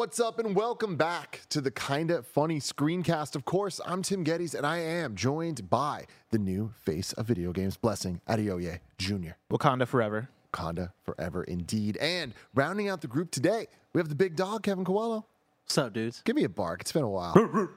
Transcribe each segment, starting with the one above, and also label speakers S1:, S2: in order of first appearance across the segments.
S1: What's up, and welcome back to the Kinda Funny Screencast. Of course, I'm Tim Gettys, and I am joined by the new face of video games, Blessing Adeoye Jr.
S2: Wakanda forever.
S1: Wakanda forever, indeed. And rounding out the group today, we have the big dog, Kevin Coello.
S3: What's up, dudes?
S1: Give me a bark. It's been a while.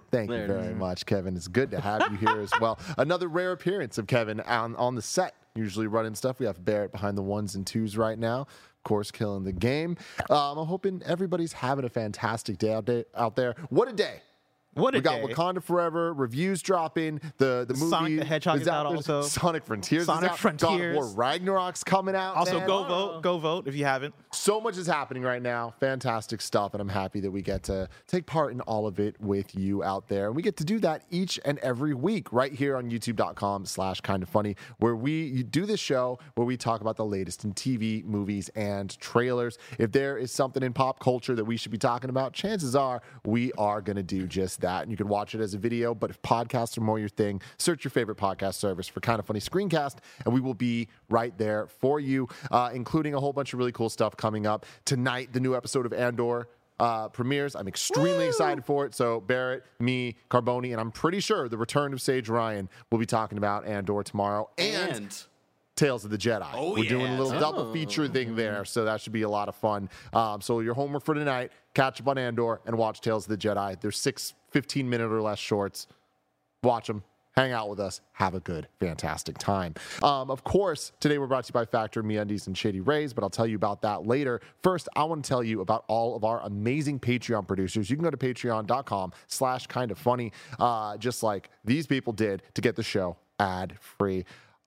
S1: Thank you
S3: There it
S1: very much, Kevin. It's good to have you here as well. Another rare appearance of Kevin on, on the set. Usually running stuff. We have Barrett behind the ones and twos right now. Course, killing the game. Um, I'm hoping everybody's having a fantastic day out, day out there. What a day!
S2: What a
S1: we got
S2: day.
S1: Wakanda Forever reviews dropping. The the movie
S2: Sonic the Hedgehog is out
S1: There's
S2: also.
S1: Sonic Frontiers.
S2: Sonic
S1: is out. God of War Ragnarok's coming out.
S2: Also,
S1: man.
S2: go vote. Go vote if you haven't.
S1: So much is happening right now. Fantastic stuff. And I'm happy that we get to take part in all of it with you out there. And we get to do that each and every week right here on youtube.com slash kind of funny, where we do this show where we talk about the latest in TV, movies, and trailers. If there is something in pop culture that we should be talking about, chances are we are going to do just that. And you can watch it as a video. But if podcasts are more your thing, search your favorite podcast service for kind of funny screencast, and we will be right there for you, uh, including a whole bunch of really cool stuff coming up tonight. The new episode of Andor. Uh, premieres. I'm extremely excited for it. So Barrett, me, Carboni, and I'm pretty sure the return of Sage Ryan will be talking about Andor tomorrow and,
S3: And
S1: Tales of the Jedi.
S3: Oh,
S1: We're doing a little double feature thing there, so that should be a lot of fun. Um, so your homework for tonight: catch up on Andor and watch Tales of the Jedi. There's six 15 minute or less shorts. Watch them. Hang out with us. Have a good, fantastic time. Um, of course, today we're brought to you by Factor MeUndies and Shady Rays, but I'll tell you about that later. First, I want to tell you about all of our amazing Patreon producers. You can go to patreon.com slash kind of funny, uh, just like these people did to get the show ad free.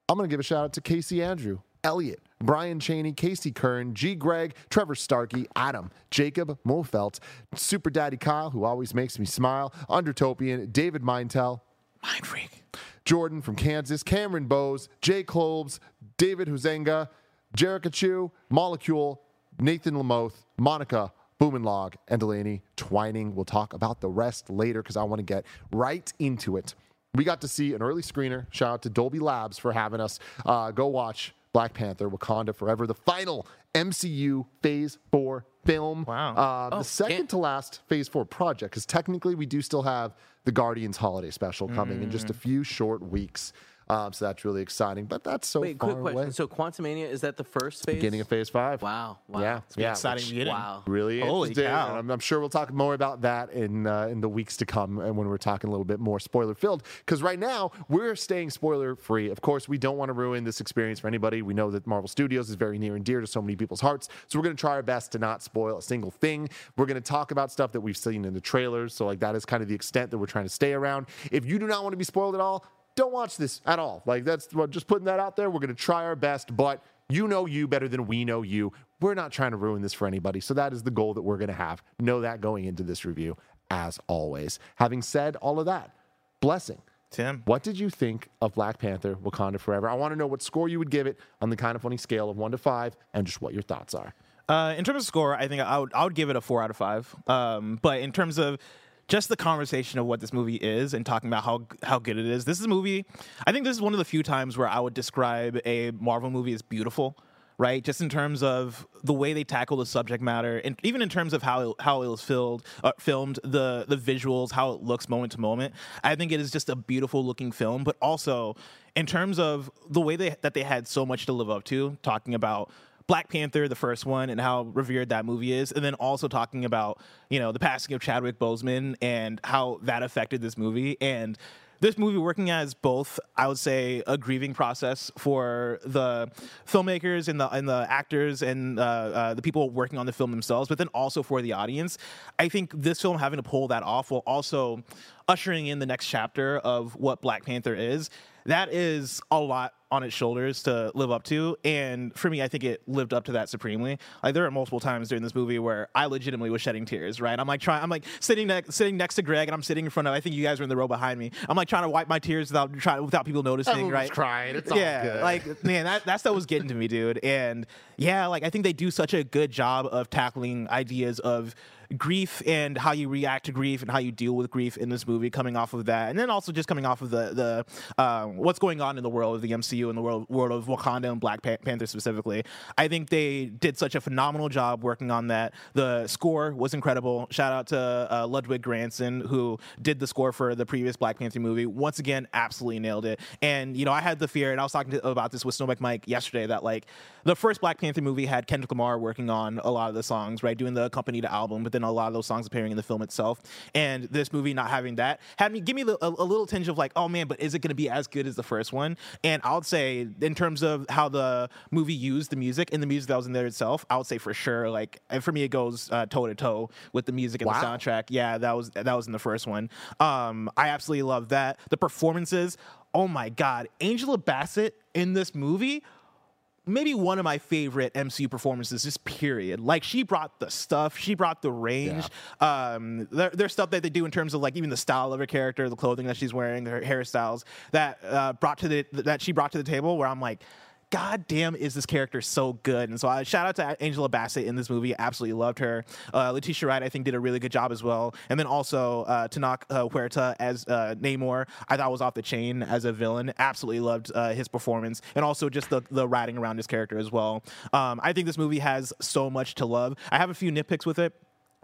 S1: I'm going to give a shout out to Casey Andrew, Elliot, Brian Cheney, Casey Kern, G. Greg, Trevor Starkey, Adam, Jacob Mofelt, Super Daddy Kyle, who always makes me smile, Undertopian, David Mintel,
S2: Mind freak.
S1: Jordan from Kansas, Cameron Bowes, Jay Kolbs, David Huzenga, Jerica Chu, Molecule, Nathan Lamoth, Monica Boomenlog, and Delaney Twining. We'll talk about the rest later because I want to get right into it. We got to see an early screener. Shout out to Dolby Labs for having us. Uh, go watch Black Panther Wakanda Forever, the final MCU Phase 4 film.
S2: Wow.
S1: Uh,
S3: Oh,
S1: the second
S3: can't-
S1: to last Phase 4 project, because technically we do still have the Guardians holiday special coming in just a few short weeks. Um, so that's really exciting, but that's so
S3: wait,
S1: far
S3: quick question.
S1: away.
S3: So Quantumania is that the first phase?
S1: Beginning of Phase 5.
S3: Wow. Wow.
S1: Yeah,
S3: It's
S1: yeah.
S2: Exciting
S1: which
S2: beginning.
S3: Wow.
S1: Really
S2: Holy
S1: interesting.
S2: cow.
S1: I'm, I'm sure we'll talk more about that in uh, in the weeks to come, and when we're talking a little bit more spoiler filled. Because right now we're staying spoiler free. Of course, we don't want to ruin this experience for anybody. We know that Marvel Studios is very near and dear to so many people's hearts, so we're going to try our best to not spoil a single thing. We're going to talk about stuff that we've seen in the trailers. So like that is kind of the extent that we're trying to stay around. If you do not want to be spoiled at all, don't watch this at all. Like that's well, just putting that out there. We're going to try our best, but you know you better than we know you. We're not trying to ruin this for anybody. So that is the goal that we're going to have. Know that going into this review, as always. Having said all of that, blessing.
S2: Tim.
S1: What did you think of Black Panther Wakanda Forever? I want to know what score you would give it on the kind of funny scale of one to five and just what your thoughts are.
S2: Uh, in terms of score, I think I would I would give it a four out of five. Um, but in terms of just the conversation of what this movie is and talking about how how good it is, this is a movie. I think this is one of the few times where I would describe a Marvel movie as beautiful. Right, just in terms of the way they tackle the subject matter, and even in terms of how it, how it was filmed, uh, filmed the the visuals, how it looks moment to moment. I think it is just a beautiful looking film, but also in terms of the way they that they had so much to live up to, talking about Black Panther, the first one, and how revered that movie is, and then also talking about you know the passing of Chadwick Boseman and how that affected this movie and this movie working as both, I would say, a grieving process for the filmmakers and the and the actors and uh, uh, the people working on the film themselves, but then also for the audience. I think this film having to pull that off while also ushering in the next chapter of what Black Panther is. That is a lot on its shoulders to live up to, and for me, I think it lived up to that supremely. Like there are multiple times during this movie where I legitimately was shedding tears. Right, I'm like trying, I'm like sitting next, sitting next to Greg, and I'm sitting in front of. I think you guys are in the row behind me. I'm like trying to wipe my tears without trying without people noticing.
S1: Everyone was
S2: right,
S1: crying. It's all
S2: yeah,
S1: good.
S2: like man, that that stuff was getting to me, dude. And yeah, like I think they do such a good job of tackling ideas of grief and how you react to grief and how you deal with grief in this movie, coming off of that, and then also just coming off of the the um, what's going on in the world of the MCU and the world world of Wakanda and Black Pan- Panther specifically. I think they did such a phenomenal job working on that. The score was incredible. Shout out to uh, Ludwig Göransson who did the score for the previous Black Panther movie. Once again, absolutely nailed it. And you know, I had the fear, and I was talking to, about this with Snowbike Mike yesterday that like the first Black Panther movie had Kendrick Lamar working on a lot of the songs, right, doing the accompanied album, but then a lot of those songs appearing in the film itself. And this movie not having that had me give me a, a little tinge of like, oh man, but is it going to be as good as the first one? And I'll say, in terms of how the movie used the music and the music that was in there itself, I would say for sure, like, for me, it goes toe to toe with the music and
S1: Wow.
S2: the soundtrack. Yeah, that was that was in the first one. Um, I absolutely love that. The performances, oh my god, Angela Bassett in this movie maybe one of my favorite MCU performances, just period. Like she brought the stuff, she brought the range. Um, there, there's stuff that they do in terms of like even the style of her character, the clothing that she's wearing, her hairstyles that uh, brought to the that she brought to the table. Where I'm like. God damn, is this character so good? And so, I shout out to Angela Bassett in this movie. Absolutely loved her. Uh, Letitia Wright, I think, did a really good job as well. And then also uh, Tenoch uh, Huerta as uh, Namor, I thought was off the chain as a villain. Absolutely loved uh, his performance, and also just the the writing around his character as well. Um, I think this movie has so much to love. I have a few nitpicks with it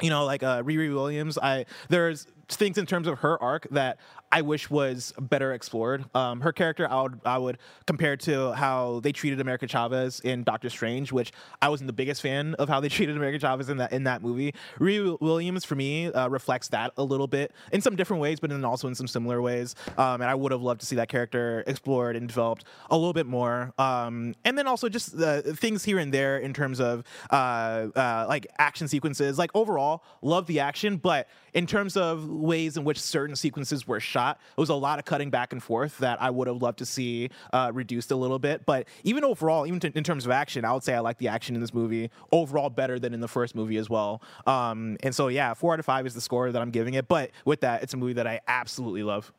S2: you know, like uh, Riri Williams. I there's things in terms of her arc that I wish was better explored. Um, her character, I would I would compare to how they treated America Chavez in Doctor Strange, which I wasn't the biggest fan of how they treated America Chavez in that in that movie. Riri Williams for me uh, reflects that a little bit in some different ways, but then also in some similar ways. Um, and I would have loved to see that character explored and developed a little bit more. Um, and then also just the things here and there in terms of uh, uh, like action sequences. Like overall, love the action, but in terms of ways in which certain sequences were shot, it was a lot of cutting back and forth that I would have loved to see uh, reduced a little bit. But even overall, even t- in terms of action, I would say I like the action in this movie overall better than in the first movie as well. Um, and so, yeah, four out of five is the score that I'm giving it. But with that, it's a movie that I absolutely love.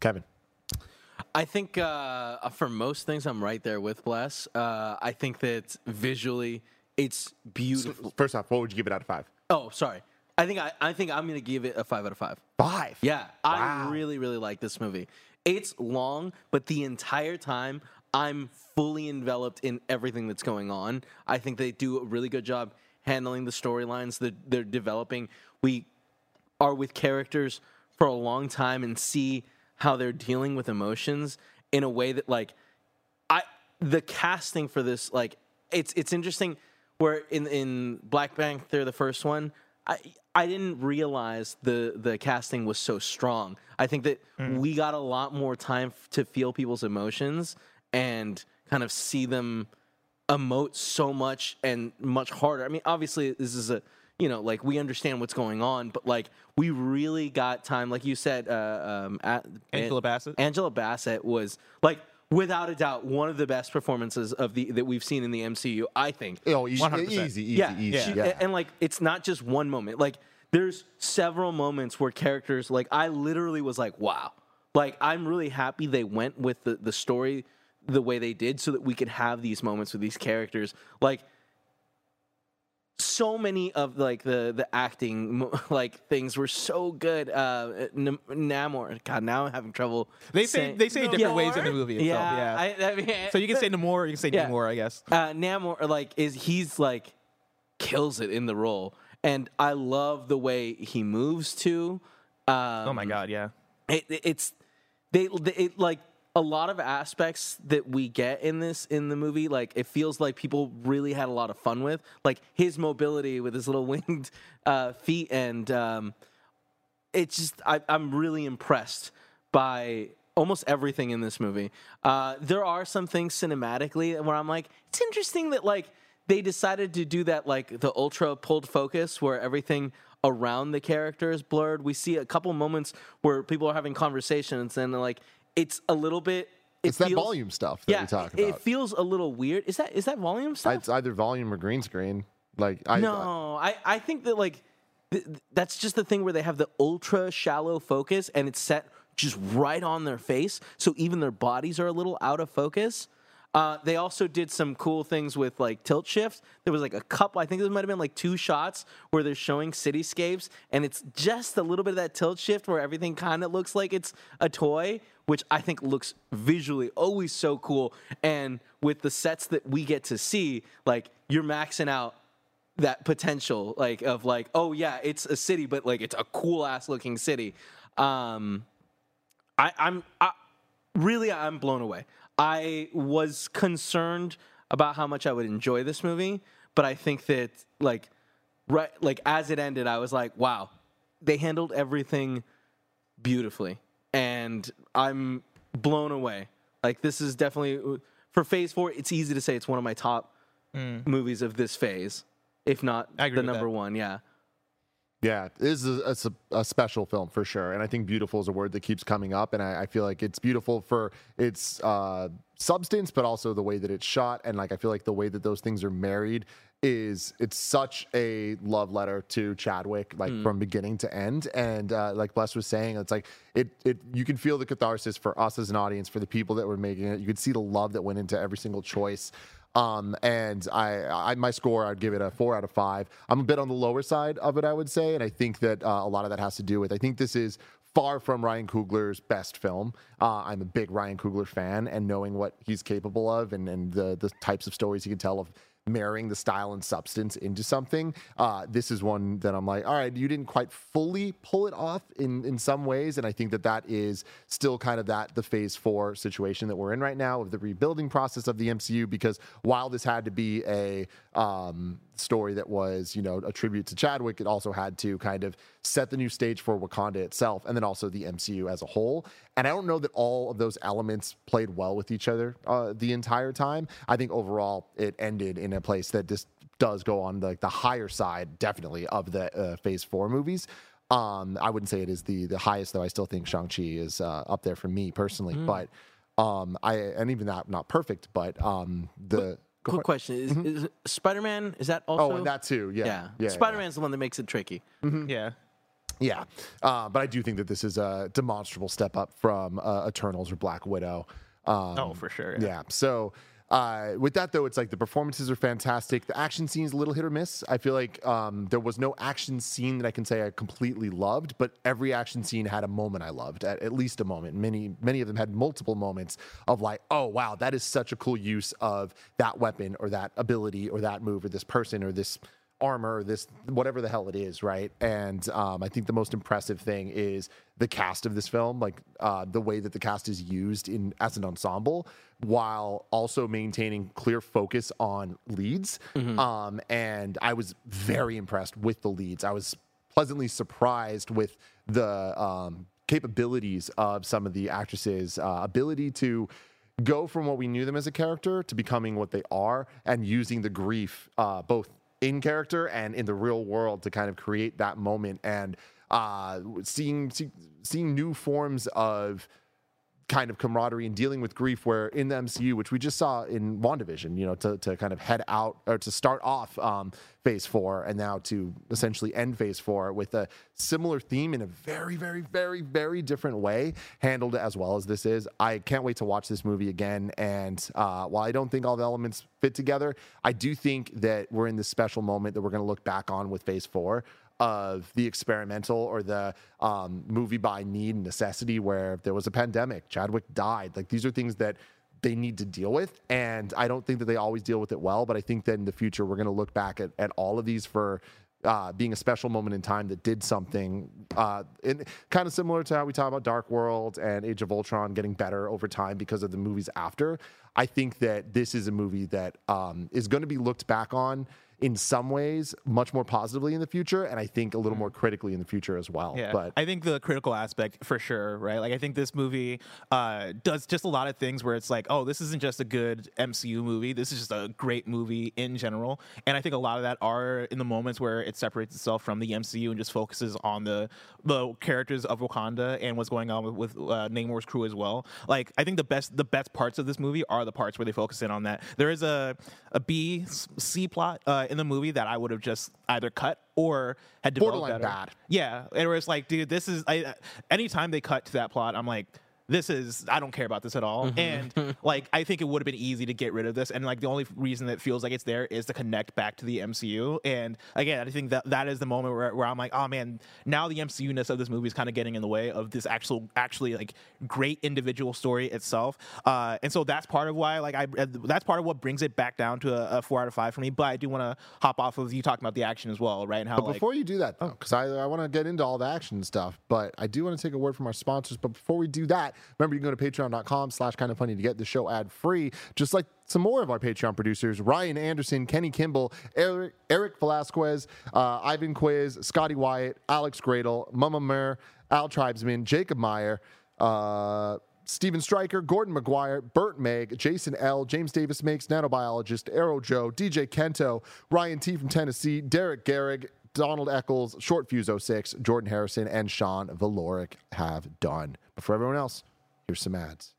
S1: Kevin.
S3: I think uh, for most things, I'm right there with Bless. Uh, I think that visually, it's beautiful.
S1: First off, what would you give it out of five?
S3: Oh, sorry. I think I, I think I'm gonna give it a five out of five.
S1: Five.
S3: Yeah,
S1: Wow.
S3: I really, really like this movie. It's long, but the entire time I'm fully enveloped in everything that's going on. I think they do a really good job handling the storylines that they're developing. We are with characters for a long time and see how they're dealing with emotions in a way that like I the casting for this like it's it's interesting where in in Black Panther they're the first one I I didn't realize the the casting was so strong. I think that we got a lot more time f- to feel people's emotions and kind of see them emote so much and much harder. I mean, obviously this is a you know like we understand what's going on, but like we really got time. Like you said, uh, um, at,
S2: Angela Bassett?
S3: Angela Bassett was like without a doubt one of the best performances of the that we've seen in the MCU. I think.
S1: Oh, easy,
S2: 100%.
S1: easy, easy,
S3: Yeah,
S1: easy.
S3: she-
S1: yeah.
S3: and like it's not just one moment. Like there's several moments where characters like I literally was like, wow. Like I'm really happy they went with the the story the way they did so that we could have these moments with these characters. Like so many of like the the acting like things were so good. Uh, N- Namor, God, now I'm having trouble.
S2: They say
S3: saying-
S2: they say different ways in the movie itself.
S3: Yeah,
S2: Yeah.
S3: I, I mean,
S2: so you can say Namor, or you can say
S3: Yeah.
S2: Namor, I guess.
S3: uh, Namor like is he's like kills it in the role, and I love the way he moves too. Um,
S2: Oh my god, yeah.
S3: it, it- it's they, they it, like a lot of aspects that we get in this in the movie like it feels like people really had a lot of fun with like his mobility with his little winged uh, feet and um, it's just I, i'm really impressed by almost everything in this movie. Uh, there are some things cinematically where i'm like it's interesting that like they decided to do that like the ultra pulled focus where everything around the character is blurred. We see a couple moments where people are having conversations and like it's a little bit it
S1: it's that volume stuff that
S3: yeah
S1: we talk about.
S3: it feels a little weird is that is that volume stuff
S1: it's either volume or green screen. Like I
S3: no, I, I think that like th- that's just the thing where they have the ultra shallow focus and it's set just right on their face, so even their bodies are a little out of focus. Uh, they also did some cool things with like tilt shift. There was like a couple. I think there might have been like two shots where they're showing cityscapes, and it's just a little bit of that tilt shift where everything kind of looks like it's a toy, which I think looks visually always so cool. And with the sets that we get to see, like you're maxing out that potential like of like oh yeah it's a city but like it's a cool ass looking city um i i'm I, really i'm blown away i was concerned about how much i would enjoy this movie but i think that like right like as it ended i was like wow they handled everything beautifully. And i'm blown away. Like this is definitely for phase four it's easy to say it's one of my top movies of this phase if not the number one yeah
S1: Yeah, it is a, a, a special film for sure, and I think beautiful is a word that keeps coming up, and I, I feel like it's beautiful for its uh, substance, but also the way that it's shot, and like I feel like the way that those things are married is it's such a love letter to Chadwick, like from beginning to end, and uh, like Bless was saying, it's like it it you can feel the catharsis for us as an audience, for the people that were making it, you could see the love that went into every single choice. Um, and I, I, my score, I'd give it a four out of five. I'm a bit on the lower side of it, I would say, and I think that uh, a lot of that has to do with. I think this is far from Ryan Coogler's best film. Uh, I'm a big Ryan Coogler fan, and knowing what he's capable of, and and the the types of stories he can tell of marrying the style and substance into something. Uh, this is one that I'm like, all right, you didn't quite fully pull it off in in some ways, and I think that that is still kind of that the Phase Four situation that we're in right now of the rebuilding process of the MCU. Because while this had to be a um, story that was, you know, a tribute to Chadwick, it also had to kind of set the new stage for Wakanda itself, and then also the MCU as a whole. And I don't know that all of those elements played well with each other uh, the entire time. I think overall it ended in a place that just does go on like the higher side, definitely of the uh, Phase Four movies. Um, I wouldn't say it is the the highest though. I still think Shang Chi is uh, up there for me personally, but um, I and even that not perfect, but um, the go
S3: quick
S1: for it.
S3: question is, is spider-man is that also
S1: oh, and that too, yeah,
S3: yeah,
S1: yeah,
S3: spider-man's the one that makes it tricky
S2: Yeah.
S1: Yeah, uh, but I do think that this is a demonstrable step up from uh, Eternals or Black Widow. Um,
S2: Oh, for sure.
S1: yeah. So uh, with that though, it's like the performances are fantastic. The action scenes a little hit or miss. I feel like um, there was no action scene that I can say I completely loved, but every action scene had a moment I loved, at, at least a moment. Many many of them had multiple moments of like, oh wow, that is such a cool use of that weapon or that ability or that move or this person or this armor, this whatever the hell it is, right? And um, I think the most impressive thing is the cast of this film, like uh, the way that the cast is used in as an ensemble, while also maintaining clear focus on leads. Um, and I was very impressed with the leads. I was pleasantly surprised with the um, capabilities of some of the actresses' uh, ability to go from what we knew them as a character to becoming what they are and using the grief uh, both in character and in the real world to kind of create that moment. And uh, seeing see, seeing new forms of kind of camaraderie and dealing with grief where in the MCU, which we just saw in WandaVision, you know, to, to kind of head out or to start off um, phase four and now to essentially end phase four with a similar theme in a very, very, very, very different way, handled as well as this is. I can't wait to watch this movie again. And uh, while I don't think all the elements fit together, I do think that we're in this special moment that we're going to look back on with phase four of the experimental or the um, movie by need and necessity where there was a pandemic, Chadwick died. Like these are things that they need to deal with. And I don't think that they always deal with it well, but I think that in the future, we're going to look back at, at all of these for uh, being a special moment in time that did something uh, in, kind of similar to how we talk about Dark World and Age of Ultron getting better over time because of the movies after. I think that this is a movie that um, is going to be looked back on in some ways much more positively in the future, and I think a little more critically in the future as well.
S2: Yeah,
S1: But
S2: I think the critical aspect for sure, right? Like I think this movie uh, does just a lot of things where it's like, oh, this isn't just a good MCU movie. This is just a great movie in general. And I think a lot of that are in the moments where it separates itself from the MCU and just focuses on the the characters of Wakanda and what's going on with, with uh, Namor's crew as well. Like I think the best the best parts of this movie are the parts where they focus in on that. There is a a B C plot uh, Uh, in the movie that I would have just either cut or had developed
S1: Borderline
S2: better.
S1: bad.
S2: Yeah, it was like, dude, this is I. Anytime they cut to that plot, I'm like, this is I don't care about this at all. And like I think it would have been easy to get rid of this. And like the only reason that it feels like it's there is to connect back to the MCU. And again, I think that that is the moment where, where I'm like, oh man, now the MCU-ness of this movie is kind of getting in the way of this actual actually like great individual story itself. Uh, and so that's part of why like I that's part of what brings it back down to a, a four out of five for me. But I do want to hop off of you talking about the action as well, right? And how
S1: But
S2: like
S1: before you do that, though, because I, I want to get into all the action stuff, but I do want to take a word from our sponsors. But before we do that, remember you can go to patreon.com slash kind of funny to get the show ad free, just like some more of our Patreon producers Ryan Anderson, Kenny Kimball, Eric, Eric Velasquez, uh, Ivan Quiz, Scotty Wyatt, Alex Gradle, Mama Mer, Al Tribesman, Jacob Meyer, uh, Steven Stryker, Gordon McGuire, Burt Meg, Jason L, James Davis Makes, Nanobiologist, Arrow Joe, DJ Kento, Ryan T from Tennessee, Derek Garrig, Donald Eccles, Short Fuse 06, Jordan Harrison, and Sean Valoric have done. But for everyone else, here's some ads.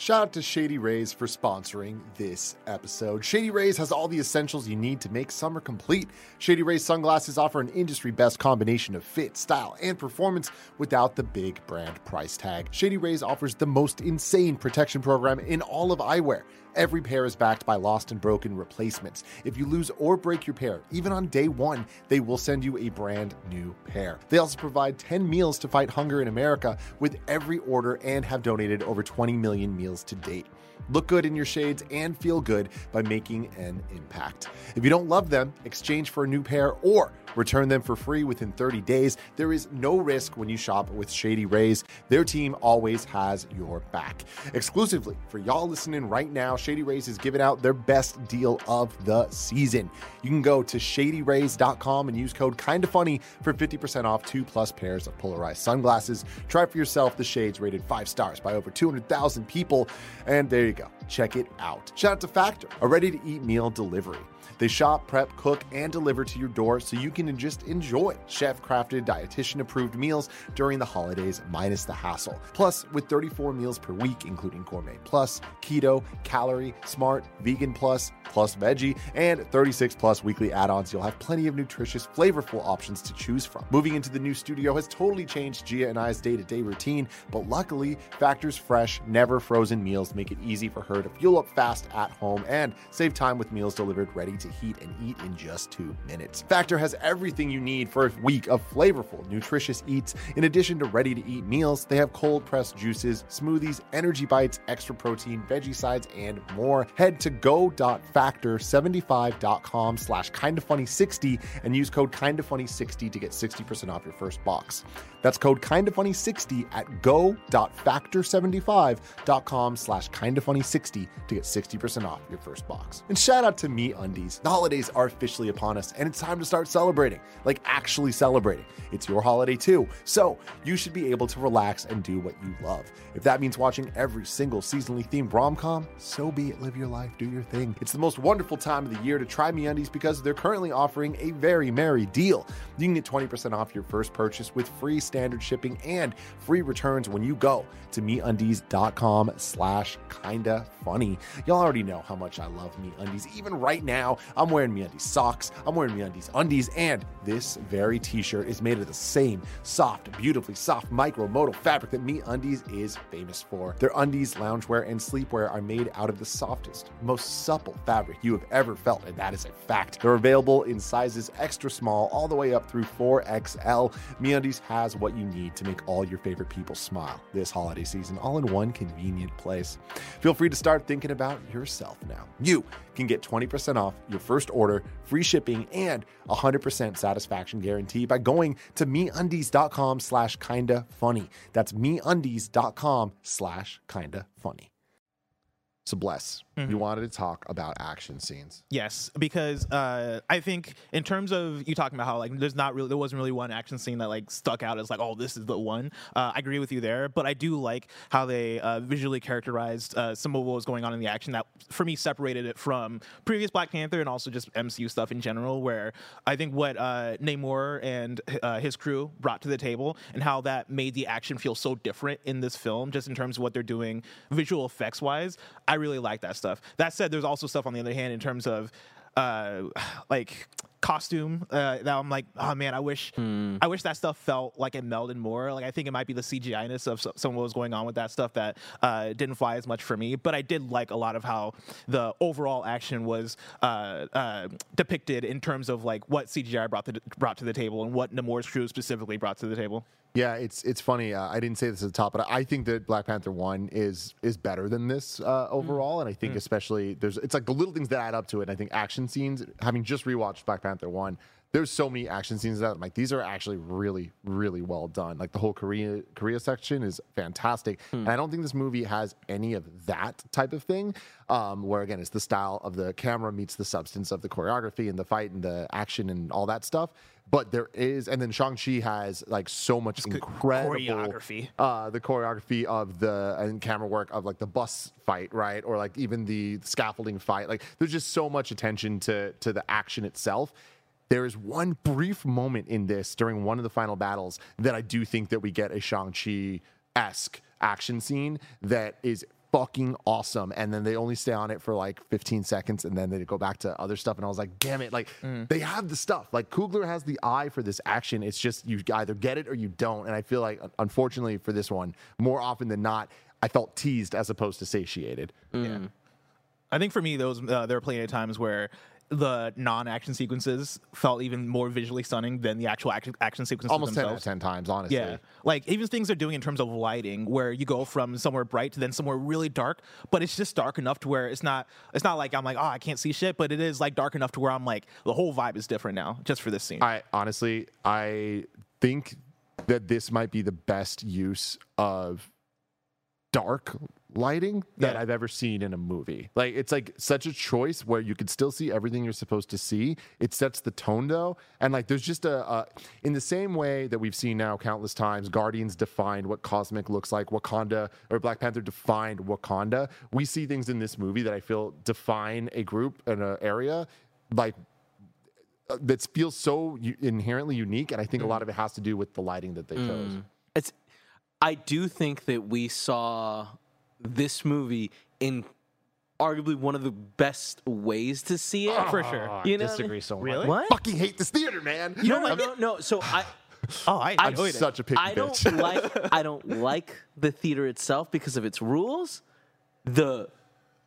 S1: Shout out to Shady Rays for sponsoring this episode. Shady Rays has all the essentials you need to make summer complete. Shady Rays sunglasses offer an industry best combination of fit, style, and performance without the big brand price tag. Shady Rays offers the most insane protection program in all of eyewear. Every pair is backed by lost and broken replacements. If you lose or break your pair, even on day one, they will send you a brand new pair. They also provide 10 meals to fight hunger in America with every order and have donated over 20 million meals to date. Look good in your shades and feel good by making an impact. If you don't love them, exchange for a new pair or return them for free within 30 days. There is no risk when you shop with Shady Rays. Their team always has your back. Exclusively for y'all listening right now, Shady Rays is giving out their best deal of the season. You can go to shadyrays.com and use code kinda funny for 50% off two plus pairs of polarized sunglasses. Try for yourself the shades rated five stars by over 200,000 people. And there you go. Check it out. Shout out to Factor, a ready to eat meal delivery. They shop, prep, cook, and deliver to your door so you can just enjoy chef crafted, dietitian approved meals during the holidays minus the hassle. Plus, with 34 meals per week, including Gourmet Plus, Keto, Calorie, Smart, Vegan Plus, Plus Veggie, and 36 plus weekly add ons, you'll have plenty of nutritious, flavorful options to choose from. Moving into the new studio has totally changed Gia and I's day to day routine, but luckily, Factor's fresh, never frozen meals make it easy for her to fuel up fast at home and save time with meals delivered ready to heat and eat in just two minutes. Factor has everything you need for a week of flavorful, nutritious eats. In addition to ready to eat meals, they have cold pressed juices, smoothies, energy bites, extra protein, veggie sides, and more. Head to go.factor75.com slash kindafunny60 and use code kindafunny60 to get 60% off your first box. That's code kindafunny60 at go.factor75.com slash kindafunny60 to get 60% off your first box. And shout out to Me Undies. The holidays are officially upon us and it's time to start celebrating, like actually celebrating. It's your holiday too, so you should be able to relax and do what you love. If that means watching every single seasonally themed rom-com, so be it. Live your life, do your thing. It's the most wonderful time of the year to try Me Undies because they're currently offering a very merry deal. You can get 20% off your first purchase with free standard shipping and free returns when you go to meundies.com slash kinda funny. Y'all already know how much I love Me Undies. Even right now, I'm wearing Me Undies socks, I'm wearing Me Undies and this very t-shirt is made of the same soft, beautifully soft micromodal fabric that Me Undies is famous for. Their undies, loungewear, and sleepwear are made out of the softest, most supple fabric you have ever felt, and that is a fact. They're available in sizes extra small all the way up through 4XL. MeUndies has what you need to make all your favorite people smile this holiday season, all in one convenient place. Feel free to start thinking about yourself now. You can get 20% off your first order, free shipping, and 100% satisfaction guarantee by going to meundies.com slash kinda funny. That's meundies.com slash kinda funny. So bless. You wanted to talk about action scenes.
S2: Yes, because uh, I think in terms of you talking about how like there's not really there wasn't really one action scene that like stuck out as like oh this is the one. Uh, I agree with you there, but I do like how they uh, visually characterized uh, some of what was going on in the action that for me separated it from previous Black Panther and also just MCU stuff in general. Where I think what uh, Namor and uh, his crew brought to the table and how that made the action feel so different in this film, just in terms of what they're doing visual effects wise. I really like that stuff. That said, there's also stuff on the other hand in terms of uh, like costume uh, that I'm like, oh man, I wish I wish that stuff felt like it melded more. Like I think it might be the CGI-ness of so- some of what was going on with that stuff that uh, didn't fly as much for me. But I did like a lot of how the overall action was uh, uh, depicted in terms of like what CGI brought to brought to the table and what Namor's crew specifically brought to the table.
S1: Yeah, it's it's funny. Uh, I didn't say this at the top, but I think that Black Panther one is is better than this uh, overall, and I think especially there's it's like the little things that add up to it. And I think action scenes. Having just rewatched Black Panther one, there's so many action scenes that I'm like these are actually really really well done. Like the whole Korea Korea section is fantastic, and I don't think this movie has any of that type of thing. Um, where again, it's the style of the camera meets the substance of the choreography and the fight and the action and all that stuff. But there is, and then Shang Chi has like so much incredible
S2: choreography.
S1: uh, the choreography of the and camera work of like the bus fight, right, or like even the scaffolding fight. Like there's just so much attention to to the action itself. There is one brief moment in this during one of the final battles that I do think that we get a Shang Chi esque action scene that is fucking awesome. And then they only stay on it for like 15 seconds and then they go back to other stuff. And I was like, damn it. Like they have the stuff. Like Coogler has the eye for this action. It's just you either get it or you don't. And I feel like, unfortunately for this one, more often than not, I felt teased as opposed to satiated. Yeah.
S2: I think for me, those uh, there are plenty of times where the non-action sequences felt even more visually stunning than the actual action, action sequences
S1: Almost 10 out of 10 times, honestly.
S2: Yeah, like even things they're doing in terms of lighting, where you go from somewhere bright to then somewhere really dark, but it's just dark enough to where it's not. It's not like I'm like, oh, I can't see shit, but it is like dark enough to where I'm like, the whole vibe is different now, just for this scene.
S1: I honestly, I think that this might be the best use of dark lighting that
S2: Yeah.
S1: I've ever seen in a movie. Like it's like such a choice where you could still see everything you're supposed to see. It sets the tone though, and like there's just a, a in the same way that we've seen now countless times. Guardians defined what cosmic looks like. Wakanda or Black Panther defined Wakanda. We see things in this movie that I feel define a group and an area like uh, that feels so inherently unique, and I think a lot of it has to do with the lighting that they chose.
S3: It's. I do think that we saw this movie in arguably one of the best ways to see it.
S2: for sure.
S1: Oh, I
S3: You know what I
S1: disagree
S3: mean?
S1: so much.
S2: Really?
S3: What?
S1: Fucking hate this theater, man.
S3: You know, no, no, no. So I,
S2: Oh, I
S3: I
S2: enjoyed it.
S1: such a picky
S3: I don't
S1: bitch.
S3: like, I don't like the theater itself because of its rules. The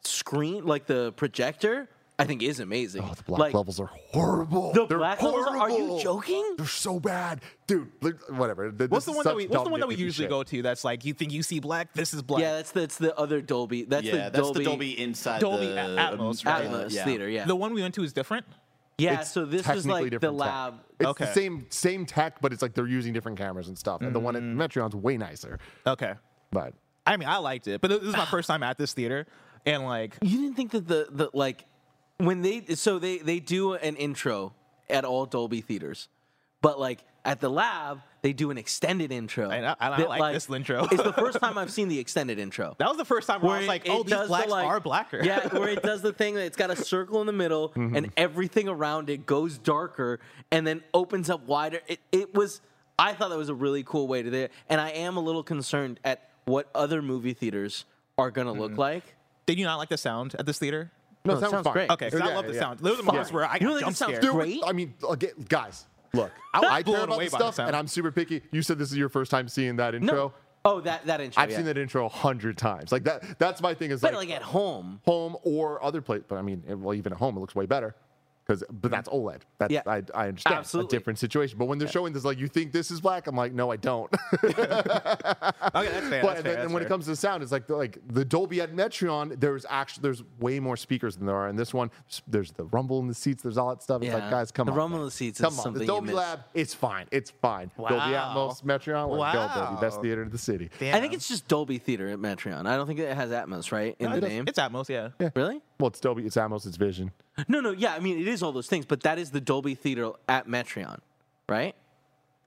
S3: screen, like the projector, I think is amazing.
S1: Oh, the black
S3: like,
S1: levels are horrible.
S3: The
S1: They're
S3: black levels are- are you joking?
S1: They're so bad, dude. Whatever. Th-
S2: What's the one that we What's the one that we usually
S1: shit.
S2: go to? That's like you think you see black. This is black.
S3: Yeah, that's the it's the other Dolby. That's
S4: yeah,
S3: the
S4: that's
S3: Dolby,
S4: the Dolby inside
S2: Dolby
S4: the
S2: Atmos, right?
S3: Atmos
S4: yeah.
S3: theater. Yeah,
S2: The one we went to is different.
S3: yeah.
S1: It's
S3: So this was
S1: technically
S3: like the
S1: different tech.
S3: lab.
S1: It's
S2: Okay.
S1: the same same tech, but it's like they're using different cameras and stuff. And the one at
S3: Mm.
S1: Metreon's way nicer.
S2: Okay.
S1: But
S2: I mean, I liked it, but this is my first time at this theater, and like,
S3: You didn't think that the the like when they so they they do an intro at all Dolby theaters, but like at the lab they do an extended intro.
S2: And I- and I
S3: that,
S2: like this intro.
S3: it's the first time I've seen the extended intro.
S2: that was the first time where, I was
S3: it-
S2: like, oh, these
S3: does the,
S2: blacks
S3: like-
S2: are blacker.
S3: Yeah, where it does the thing that it's got a circle in the middle
S2: Mm-hmm.
S3: and everything around it goes darker and then opens up wider. It, it was, I thought that was a really cool way to do it. And I am a little concerned at what other movie theaters are going to
S2: Mm-hmm.
S3: look like.
S2: Did you not like the sound at this theater?
S1: No,
S3: No, it
S1: that
S3: sounds
S1: was fine.
S3: great.
S2: Okay, 'cause I
S1: Yeah,
S2: love the
S1: yeah.
S2: sound. There were the moments where I
S3: You don't
S2: got
S3: think
S2: jump scared.
S1: Dude,
S3: Great.
S1: I mean, again, guys, look.
S2: I was
S1: I,
S2: blown
S1: care about this
S2: the
S1: stuff, and I'm super picky. You said this is your first time seeing that intro.
S3: No. Oh, that, that intro.
S1: I've
S3: yeah.
S1: seen that intro a hundred times. Like that. That's my thing. Is
S3: But
S1: like,
S3: like at home.
S1: home or other place. But I mean, well, even at home, it looks way better. Because, but that's mm-hmm. OLED. That's
S3: Yeah.
S1: I, I understand
S3: Absolutely.
S1: a different situation. But when they're showing this, like, you think this is black, I'm like, no, I don't.
S2: Okay, that's fair.
S1: but
S2: that's
S1: and,
S2: fair,
S1: then,
S2: that's
S1: and when
S2: fair.
S1: it comes to sound, it's like the, like the Dolby at Metreon. There's actually there's way more speakers than there are in this one. There's the rumble in the seats. There's all that stuff. It's
S3: Yeah.
S1: like, guys, come
S3: The
S1: on.
S3: rumble in the seats is
S1: Come on.
S3: something
S1: The
S3: you
S1: Dolby
S3: miss.
S1: Lab, it's fine. It's fine. Dolby
S2: Wow.
S1: Atmos, Metreon, let's go, Dolby. Best theater in the city.
S2: Damn.
S3: I think it's just Dolby Theater at Metreon. I don't think it has Atmos, right? In uh, the
S2: it's,
S3: name.
S2: It's Atmos, yeah.
S3: Really?
S1: Well, it's Dolby. It's Atmos. It's Vision.
S3: No, no, yeah. I mean, it is all those things, but that is the Dolby Theater at Metreon, right?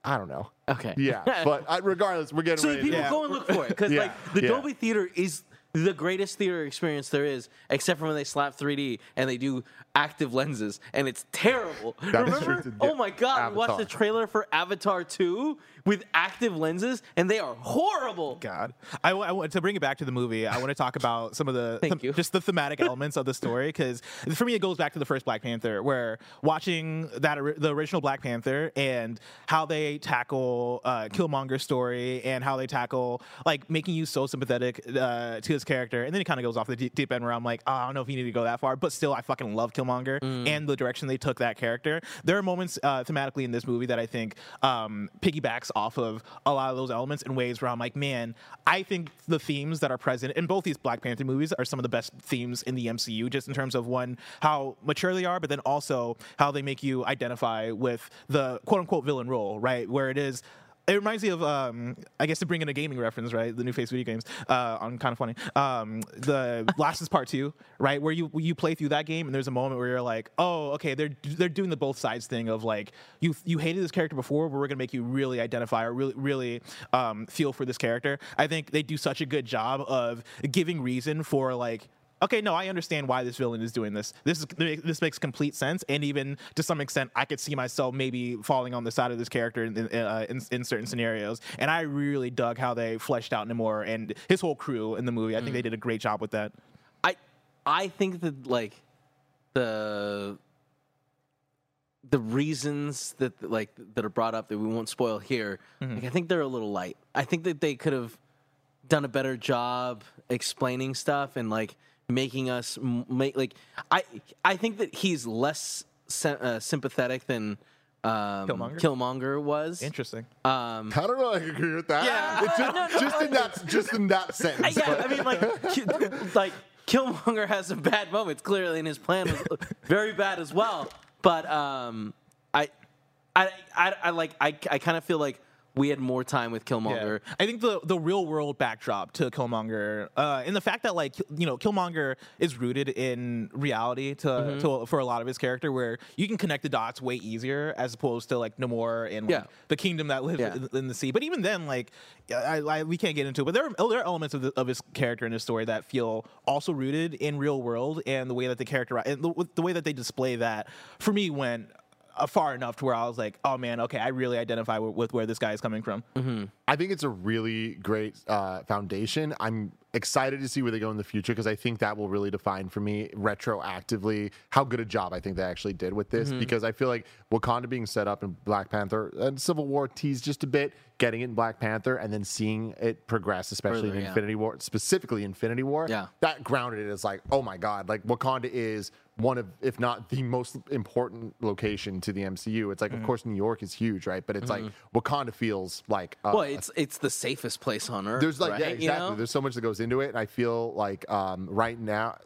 S1: I don't know.
S3: Okay.
S1: Yeah, but I, regardless, we're getting
S3: So
S1: ready.
S3: people
S2: Yeah.
S3: go and look for it because
S1: Yeah,
S3: like the
S1: yeah.
S3: Dolby Theater is the greatest theater experience there is, except for when they slap 3D and they do active lenses, and it's terrible.
S1: That is
S3: Remember?
S1: true to-
S3: Oh my god, we watched the trailer for Avatar 2 with active lenses, and they are horrible.
S2: God, I, I want to bring it back to the movie. I want to talk about some of the
S3: Thank you.
S2: just the thematic elements of the story because for me it goes back to the first Black Panther, where watching that the original Black Panther and how they tackle uh, Killmonger's story and how they tackle like making you so sympathetic uh, to his character, and then it kind of goes off the deep, deep end where I'm like, oh, I don't know if you need to go that far, but still I fucking love Killmonger and the direction they took that character. There are moments uh, thematically in this movie that I think um, piggybacks off of a lot of those elements in ways where I'm like, man, I think the themes that are present in both these Black Panther movies are some of the best themes in the MCU, just in terms of one, how mature they are, but then also how they make you identify with the quote unquote villain role, right? Where it is. It reminds me of, um, I guess, to bring in a gaming reference, right? The new face video games uh, on kind of funny. Um, the Last is Part Two, right? Where you you play through that game and there's a moment where you're like, oh, okay, they're they're doing the both sides thing of like you you hated this character before, but we're gonna make you really identify or really really um, feel for this character. I think they do such a good job of giving reason for like okay, no, I understand why this villain is doing this. This is this makes complete sense, and even to some extent, I could see myself maybe falling on the side of this character in in, uh, in, in certain scenarios. And I really dug how they fleshed out Namor and his whole crew in the movie. I think they did a great job with that.
S3: I I think that like the the reasons that like that are brought up that we won't spoil here, like, I think they're a little light. I think that they could have done a better job explaining stuff and like making us make like I I think that he's less sy- uh, sympathetic than um,
S2: Killmonger?
S3: Killmonger was.
S2: Interesting.
S3: Um,
S1: I don't know. I agree with that.
S3: Yeah.
S1: It's just, just in that, just in that sentence.
S3: yeah,
S1: but-
S3: I mean, like, like Killmonger has some bad moments clearly, and his plan was very bad as well. But um, I, I, I, I like, I, I kind of feel like we had more time with Killmonger.
S2: I think the the real world backdrop to Killmonger, uh, and the fact that like you know Killmonger is rooted in reality to,
S3: Mm-hmm.
S2: to for a lot of his character, where you can connect the dots way easier as opposed to like Namor and like,
S3: Yeah.
S2: the kingdom that lives
S3: Yeah.
S2: in, in the sea. But even then, like I, I, we can't get into it. But there are, there are elements of, the, of his character in his story that feel also rooted in real world, and the way that they characterize and the, the way that they display that for me went. Uh, far enough to where I was like, "Oh man, okay, I really identify with, with where this guy is coming from."
S1: I think it's a really great uh, foundation. I'm excited to see where they go in the future because I think that will really define for me retroactively how good a job I think they actually did with this. Mm-hmm. Because I feel like Wakanda being set up in Black Panther and Civil War teased just a bit, getting it in Black Panther, and then seeing it progress, especially
S3: Further,
S1: in
S3: yeah.
S1: Infinity War, specifically Infinity War.
S3: Yeah.
S1: that grounded it as like, oh my god, like Wakanda is one of, if not the most important location to the MCU. It's like, of mm-hmm. course, New York is huge, right? But it's like mm-hmm. Wakanda feels like
S3: Well, it's it's the safest place on earth.
S1: there's like
S3: right?
S1: yeah, exactly.
S3: You know?
S1: There's so much that goes into it, and I feel like um, right now,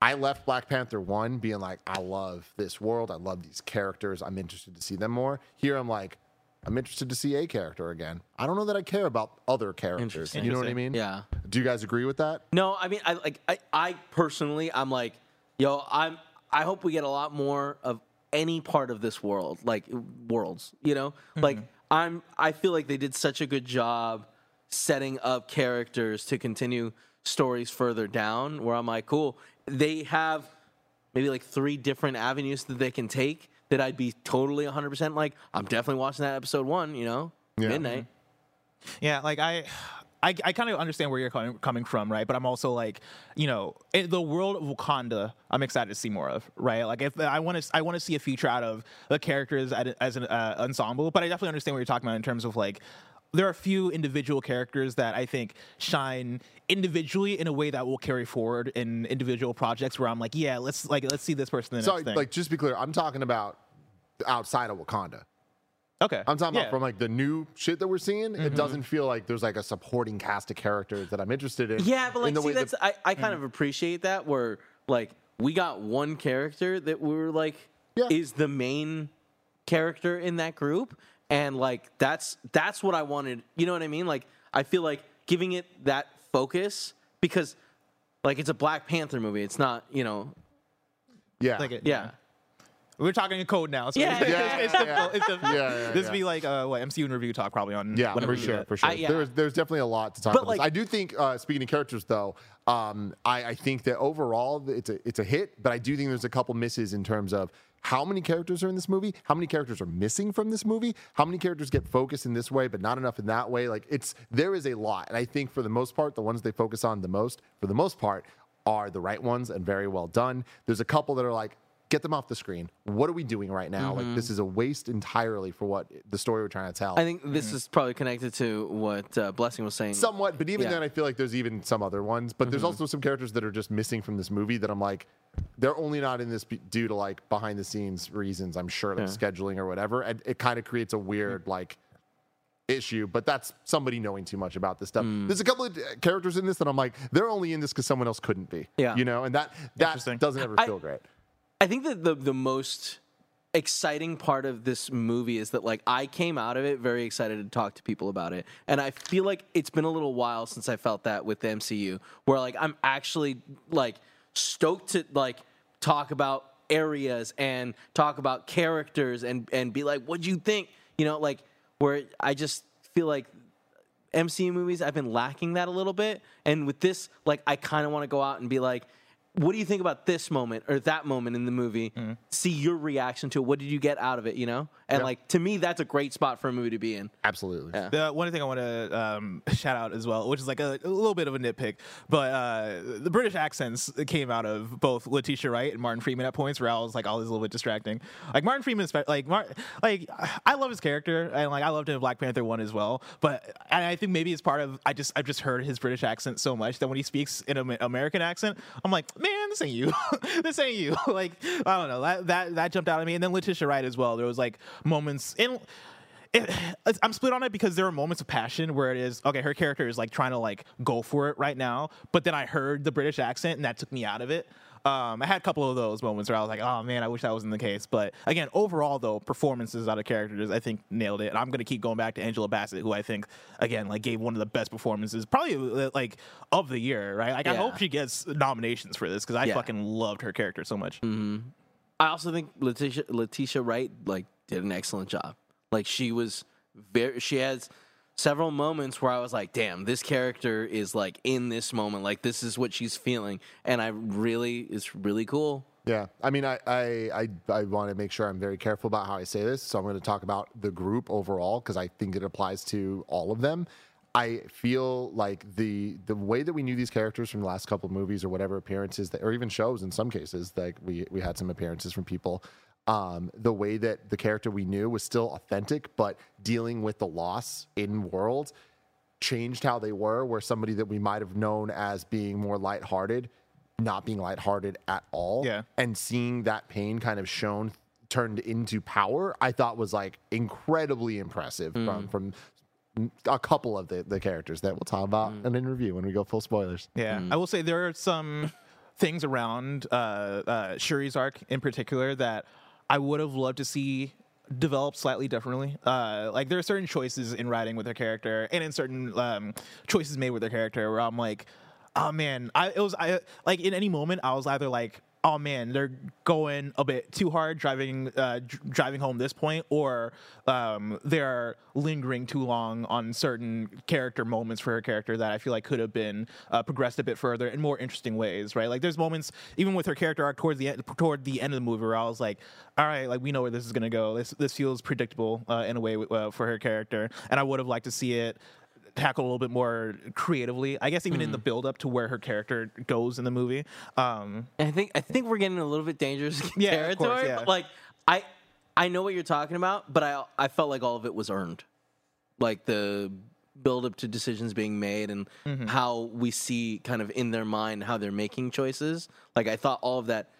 S1: I left Black Panther one being like, I love this world, I love these characters, I'm interested to see them more. Here, I'm like, I'm interested to see a character again. I don't know that I care about other characters. You know what I mean?
S3: Yeah.
S1: Do you guys agree with that?
S3: No, I mean, I like, I, I personally, I'm like, yo, I'm, I hope we get a lot more of any part of this world, like worlds, you know, like I'm, I feel like they did such a good job setting up characters to continue stories further down. Where I'm like, cool, they have maybe like three different avenues that they can take. That I'd be totally 100 percent like, I'm definitely watching that episode one, you know,
S1: Yeah.
S3: midnight.
S2: Yeah, like I. I, I kind of understand where you're coming, coming from, right? But I'm also like, you know, in the world of Wakanda, I'm excited to see more of, right? Like, if I want to, I want to see a future out of the characters as, as an uh, ensemble. But I definitely understand what you're talking about in terms of like, there are a few individual characters that I think shine individually in a way that will carry forward in individual projects. Where I'm like, yeah, let's like let's see this person in the
S1: So,
S2: next thing.
S1: like, just to be clear, I'm talking about outside of Wakanda.
S2: okay,
S1: I'm talking
S2: yeah. Mm-hmm.
S1: about from like the new shit that we're seeing. It doesn't feel like there's like a supporting cast of characters that I'm interested in.
S3: Yeah, but like, see,
S1: way that-
S3: that's I, I kind of appreciate that where like we got one character that we were like
S1: Yeah.
S3: is the main character in that group, and like that's that's what I wanted. You know what I mean? Like I feel like giving it that focus because like it's a Black Panther movie. It's not you know
S1: yeah,
S2: Like it-
S3: yeah.
S2: We're talking in code now, so
S3: Yeah,
S2: it's,
S1: yeah,
S2: it's,
S1: yeah,
S2: difficult.
S1: Yeah, yeah,
S2: this
S1: yeah.
S2: be like uh, what MCU and review talk probably on
S1: Yeah, for sure,
S2: that.
S1: for sure.
S3: I- yeah.
S1: There's there's definitely a lot to talk
S3: But,
S1: about. this.
S3: like-
S1: I do think, uh, speaking of characters, though, um, I, I think that overall it's a it's a hit. But I do think there's a couple misses in terms of how many characters are in this movie, how many characters are missing from this movie, how many characters get focused in this way, but not enough in that way. Like it's there is a lot, and I think for the most part, the ones they focus on the most, for the most part, are the right ones and very well done. There's a couple that are like. Get them off the screen. What are we doing right now? Like this mm-hmm. is a waste entirely for what the story we're trying to tell.
S3: I think this mm-hmm. is probably connected to what uh, Blessing was saying.
S1: somewhat but even
S3: Yeah.
S1: then i feel like there's even some other ones but there's mm-hmm. also some characters that are just missing from this movie that i'm like they're only not in this due to like behind the scenes reasons i'm sure like scheduling or whatever and it kind of creates a weird like issue but that's somebody knowing too much about this stuff mm. there's a couple of uh, characters in this that i'm like they're only in this because someone else couldn't be
S3: Yeah.
S1: you know and that that doesn't ever
S3: I-
S1: feel great
S3: I think that the the most exciting part of this movie is that like I came out of it very excited to talk to people about it. And I feel like it's been a little while since I felt that with the MCU where like I'm actually like stoked to like talk about areas and talk about characters and and be like what do you think? You know, like where I just feel like MCU movies, I've been lacking that a little bit. And with this, like, I kind of want to go out and be like, what do you think about this moment or that moment in the movie? Mm-hmm. See your reaction to it. What did you get out of it? You know, and
S1: Yeah.
S3: like to me, that's a great spot for a movie to be in.
S1: absolutely
S3: Yeah.
S2: The one thing I want to um, shout out as well, which is like a, a little bit of a nitpick, but uh, the British accents came out of both Letitia Wright and Martin Freeman at points where I was like, all is a little bit distracting. Like Martin Freeman, spe- like Mar- like I love his character and like I loved him in Black Panther one as well. But and I think maybe it's part of I just I've just heard his British accent so much that when he speaks in an American accent, I'm like, man, this ain't you. this ain't you. like I don't know that that that jumped out at me. And then Letitia Wright as well. There was like moments in it, I'm split on it because there are moments of passion where it is okay. Her character is like trying to like go for it right now, but then I heard the British accent and that took me out of it. Um, I had a couple of those moments where I was like, oh man, I wish that wasn't the case. But again, overall though, performances out of characters, I think nailed it. And I'm gonna keep going back to Angela Bassett, who I think again like gave one of the best performances, probably uh, like of the year, right? Like I hope she gets nominations for this because I
S3: Yeah.
S2: fucking loved her character so much.
S3: I also think Letitia Letitia Wright like did an excellent job. Like she was very she has several moments where I was like, damn, this character is like in this moment, like this is what she's feeling. And I really it's really cool.
S1: Yeah, I mean, I I I, I want to make sure I'm very careful about how I say this, so I'm going to talk about the group overall because I think it applies to all of them. I feel like the the way that we knew these characters from the last couple of movies or whatever appearances that, or even shows in some cases, like we we had some appearances from people. Um, the way that the character we knew was still authentic, but dealing with the loss in world changed how they were, where somebody that we might have known as being more lighthearted, not being lighthearted at all.
S2: Yeah.
S1: And seeing that pain kind of shown turned into power, I thought was like incredibly impressive from from a couple of the, the characters that we'll talk about in an review when we go full spoilers.
S2: Yeah, I will say there are some things around uh, uh, Shuri's arc in particular that I would have loved to see develop slightly differently. Uh, like there are certain choices in writing with their character, and in certain um, choices made with their character, where I'm like, oh man, I it was I like in any moment I was either like. Oh man, they're going a bit too hard driving uh, dr- driving home this point, or um, they're lingering too long on certain character moments for her character that I feel like could have been uh, progressed a bit further in more interesting ways, right? Like there's moments even with her character arc towards the end, toward the end of the movie where I was like, all right, like we know where this is gonna go. This this feels predictable uh, in a way uh, for her character, and I would have liked to see it tackle a little bit more creatively. I guess even in the build up to where her character goes in the movie. Um,
S3: I think I think we're getting a little bit dangerous
S2: Yeah,
S3: territory.
S2: course, yeah.
S3: But like I I know what you're talking about, but I I felt like all of it was earned. Like the build up to decisions being made and
S2: Mm-hmm.
S3: how we see kind of in their mind how they're making choices. Like I thought all of that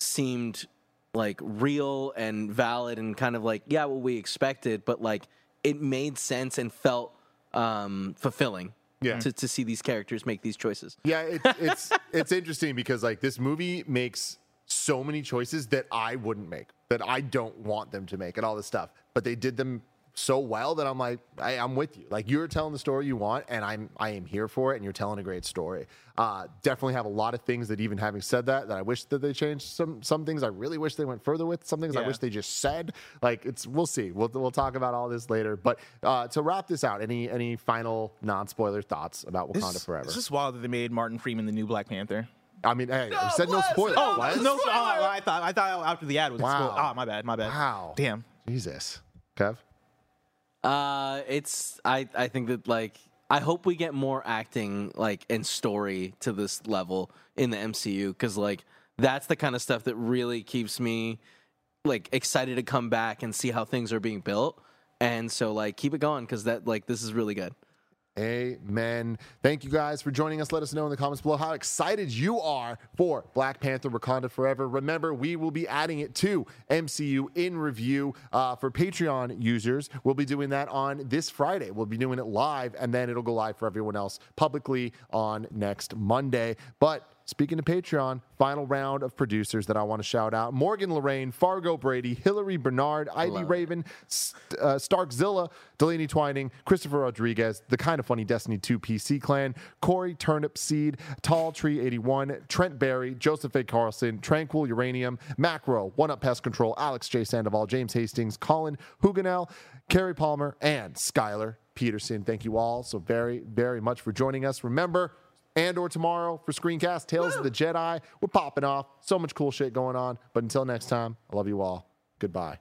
S3: seemed like real and valid and kind of like yeah what we expected, but like it made sense and felt um fulfilling.
S1: Yeah.
S3: To, to see these characters make these choices.
S1: Yeah, it's it's it's interesting because like this movie makes so many choices that I wouldn't make, that I don't want them to make, and all this stuff. But they did them so well that I'm like, I, I'm with you. Like you're telling the story you want, and I'm I am here for it, and you're telling a great story. Uh, definitely have a lot of things that even having said that, that I wish that they changed. Some some things I really wish they went further with. Some things I wish they just said. Like it's we'll see. We'll we'll talk about all this later. But uh, to wrap this out, any any final non spoiler thoughts about Wakanda
S2: It's,
S1: Forever?
S2: it's just wild that they made Martin Freeman the new Black Panther.
S1: I mean, hey, I said no spoilers.
S2: Oh
S1: What?
S2: no! Oh, I thought I thought after the ad was
S1: Wow.
S2: wow. Oh, my bad, my bad.
S1: Wow.
S2: Damn.
S1: Jesus, Kev.
S3: Uh, it's I I think that like I hope we get more acting like and story to this level in the MCU because like that's the kind of stuff that really keeps me like excited to come back and see how things are being built. And so like keep it going because that like this is really good.
S1: Amen. Thank you guys for joining us. Let us know in the comments below how excited you are for Black Panther Wakanda Forever. Remember, we will be adding it to MCU in review uh, for Patreon users. We'll be doing that on this Friday. We'll be doing it live, and then it'll go live for everyone else publicly on next Monday. But Speaking of Patreon, final round of producers that I want to shout out Morgan Lorraine, Fargo Brady, Hillary Bernard, Ivy Raven, St- uh, Starkzilla, Delaney Twining, Christopher Rodriguez, the kind of funny Destiny 2 PC clan, Corey Turnip Seed, Tall Tree 81, Trent Barry, Joseph A. Carlson, Tranquil Uranium, Macro, One Up Pest Control, Alex J. Sandoval, James Hastings, Colin Huganel, Kerry Palmer, and Skylar Peterson. Thank you all so very, very much for joining us. Remember, and or tomorrow for screencast tales of the jedi. We're popping off. So much cool shit going on. But until next time i love you all. Goodbye